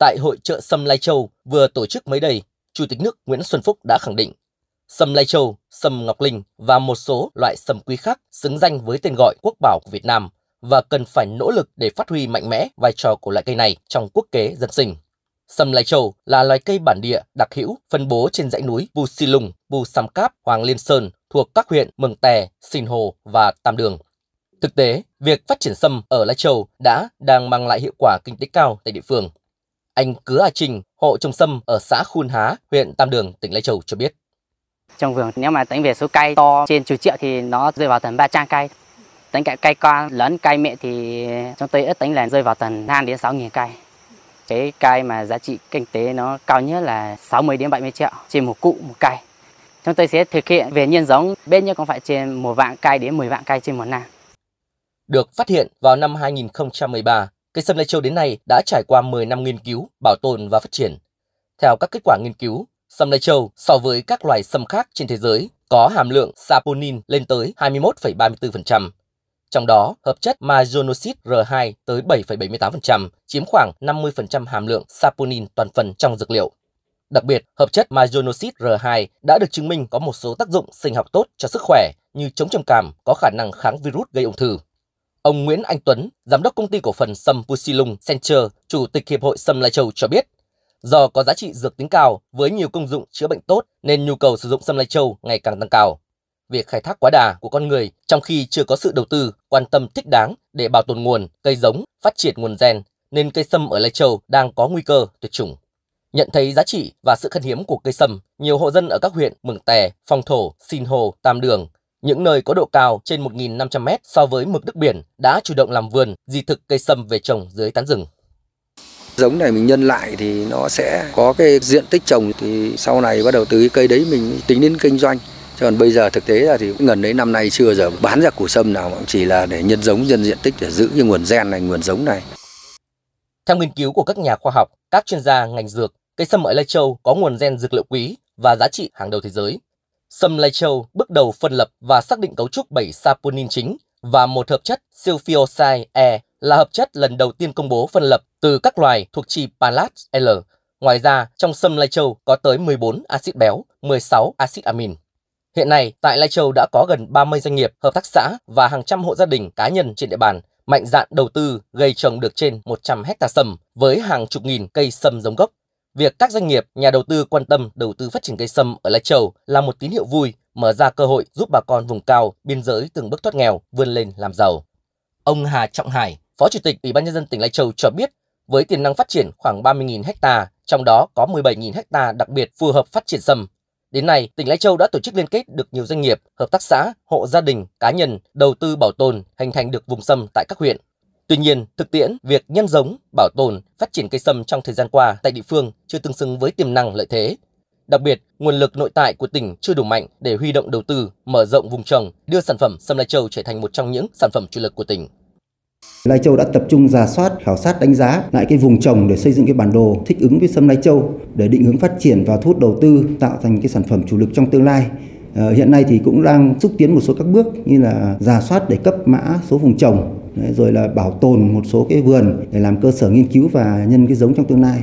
Tại hội trợ sâm Lai Châu vừa tổ chức mới đây, Chủ tịch nước Nguyễn Xuân Phúc đã khẳng định sâm Lai Châu, sâm Ngọc Linh và một số loại sâm quý khác xứng danh với tên gọi quốc bảo của Việt Nam và cần phải nỗ lực để phát huy mạnh mẽ vai trò của loại cây này trong quốc kế dân sinh. Sâm Lai Châu là loài cây bản địa đặc hữu phân bố trên dãy núi Bù Si Lùng, Bù Sam Cáp, Hoàng Liên Sơn thuộc các huyện Mường Tè, Sinh Hồ và Tam Đường. Thực tế, việc phát triển sâm ở Lai Châu đã đang mang lại hiệu quả kinh tế cao tại địa phương. Anh Cứ A Trình, hộ trồng sâm ở xã Khuôn Há, huyện Tam Đường, tỉnh Lai Châu cho biết. Trong vườn nếu mà tính về số cây to trên chục triệu thì nó rơi vào tầm 300 cây. Tính cả cây con lớn cây mẹ thì chúng tôi ước tính là rơi vào tầm 5 đến 6 nghìn cây. Cái cây mà giá trị kinh tế nó cao nhất là 60 đến 70 triệu trên một cụ một cây. Chúng tôi sẽ thực hiện về nhân giống bên như cũng phải trên một vạn cây đến 10 vạn cây trên một năm. Được phát hiện vào năm 2013, cây sâm Lai Châu đến nay đã trải qua 10 năm nghiên cứu, bảo tồn và phát triển. Theo các kết quả nghiên cứu, sâm Lai Châu so với các loài sâm khác trên thế giới có hàm lượng saponin lên tới 21,34%. Trong đó, hợp chất majonosid R2 tới 7,78%, chiếm khoảng 50% hàm lượng saponin toàn phần trong dược liệu. Đặc biệt, hợp chất majonosid R2 đã được chứng minh có một số tác dụng sinh học tốt cho sức khỏe như chống trầm cảm, có khả năng kháng virus gây ung thư. Ông Nguyễn Anh Tuấn, giám đốc công ty cổ phần sâm Pusilung Center, chủ tịch hiệp hội sâm Lai Châu cho biết, do có giá trị dược tính cao với nhiều công dụng chữa bệnh tốt nên nhu cầu sử dụng sâm Lai Châu ngày càng tăng cao. Việc khai thác quá đà của con người trong khi chưa có sự đầu tư, quan tâm thích đáng để bảo tồn nguồn, cây giống, phát triển nguồn gen nên cây sâm ở Lai Châu đang có nguy cơ tuyệt chủng. Nhận thấy giá trị và sự khan hiếm của cây sâm, nhiều hộ dân ở các huyện Mường Tè, Phong Thổ, Sinh Hồ, Tam Đường những nơi có độ cao trên 1.500 mét so với mực nước biển đã chủ động làm vườn, di thực cây sâm về trồng dưới tán rừng. Giống này mình nhân lại thì nó sẽ có cái diện tích trồng thì sau này bắt đầu từ cái cây đấy mình tính đến kinh doanh. Chứ còn bây giờ thực tế là thì gần đấy năm nay chưa giờ bán ra củ sâm nào cũng chỉ là để nhân giống nhân diện tích để giữ cái nguồn gen này, nguồn giống này. Theo nghiên cứu của các nhà khoa học, các chuyên gia ngành dược, cây sâm ở Lai Châu có nguồn gen dược liệu quý và giá trị hàng đầu thế giới. Sâm Lai Châu bước đầu phân lập và xác định cấu trúc 7 saponin chính và một hợp chất sulfioxide E là hợp chất lần đầu tiên công bố phân lập từ các loài thuộc chi Palat L. Ngoài ra, trong sâm Lai Châu có tới 14 axit béo, 16 axit amin. Hiện nay, tại Lai Châu đã có gần 30 doanh nghiệp, hợp tác xã và hàng trăm hộ gia đình cá nhân trên địa bàn mạnh dạn đầu tư gây trồng được trên 100 hecta sâm với hàng chục nghìn cây sâm giống gốc Việc các doanh nghiệp, nhà đầu tư quan tâm đầu tư phát triển cây sâm ở Lai Châu là một tín hiệu vui, mở ra cơ hội giúp bà con vùng cao, biên giới từng bước thoát nghèo, vươn lên làm giàu. Ông Hà Trọng Hải, Phó Chủ tịch Ủy ban nhân dân tỉnh Lai Châu cho biết, với tiềm năng phát triển khoảng 30.000 ha, trong đó có 17.000 ha đặc biệt phù hợp phát triển sâm. Đến nay, tỉnh Lai Châu đã tổ chức liên kết được nhiều doanh nghiệp, hợp tác xã, hộ gia đình, cá nhân đầu tư bảo tồn, hình thành được vùng sâm tại các huyện. Tuy nhiên, thực tiễn, việc nhân giống, bảo tồn, phát triển cây sâm trong thời gian qua tại địa phương chưa tương xứng với tiềm năng lợi thế. Đặc biệt, nguồn lực nội tại của tỉnh chưa đủ mạnh để huy động đầu tư, mở rộng vùng trồng, đưa sản phẩm sâm Lai Châu trở thành một trong những sản phẩm chủ lực của tỉnh. Lai Châu đã tập trung giả soát, khảo sát đánh giá lại cái vùng trồng để xây dựng cái bản đồ thích ứng với sâm Lai Châu để định hướng phát triển và thu hút đầu tư tạo thành cái sản phẩm chủ lực trong tương lai. Ờ, hiện nay thì cũng đang xúc tiến một số các bước như là giả soát để cấp mã số vùng trồng rồi là bảo tồn một số cái vườn để làm cơ sở nghiên cứu và nhân cái giống trong tương lai.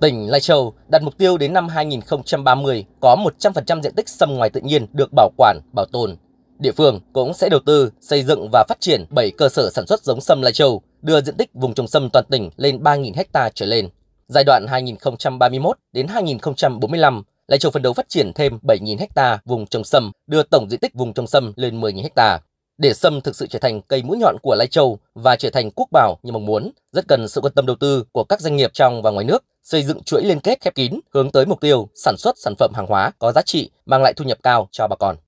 Tỉnh Lai Châu đặt mục tiêu đến năm 2030 có 100% diện tích sâm ngoài tự nhiên được bảo quản, bảo tồn. Địa phương cũng sẽ đầu tư xây dựng và phát triển 7 cơ sở sản xuất giống sâm Lai Châu, đưa diện tích vùng trồng sâm toàn tỉnh lên 3.000 ha trở lên. Giai đoạn 2031 đến 2045, Lai Châu phấn đấu phát triển thêm 7.000 ha vùng trồng sâm, đưa tổng diện tích vùng trồng sâm lên 10.000 ha. Để sâm thực sự trở thành cây mũi nhọn của Lai Châu và trở thành quốc bảo như mong muốn, rất cần sự quan tâm đầu tư của các doanh nghiệp trong và ngoài nước, xây dựng chuỗi liên kết khép kín hướng tới mục tiêu sản xuất sản phẩm hàng hóa có giá trị mang lại thu nhập cao cho bà con.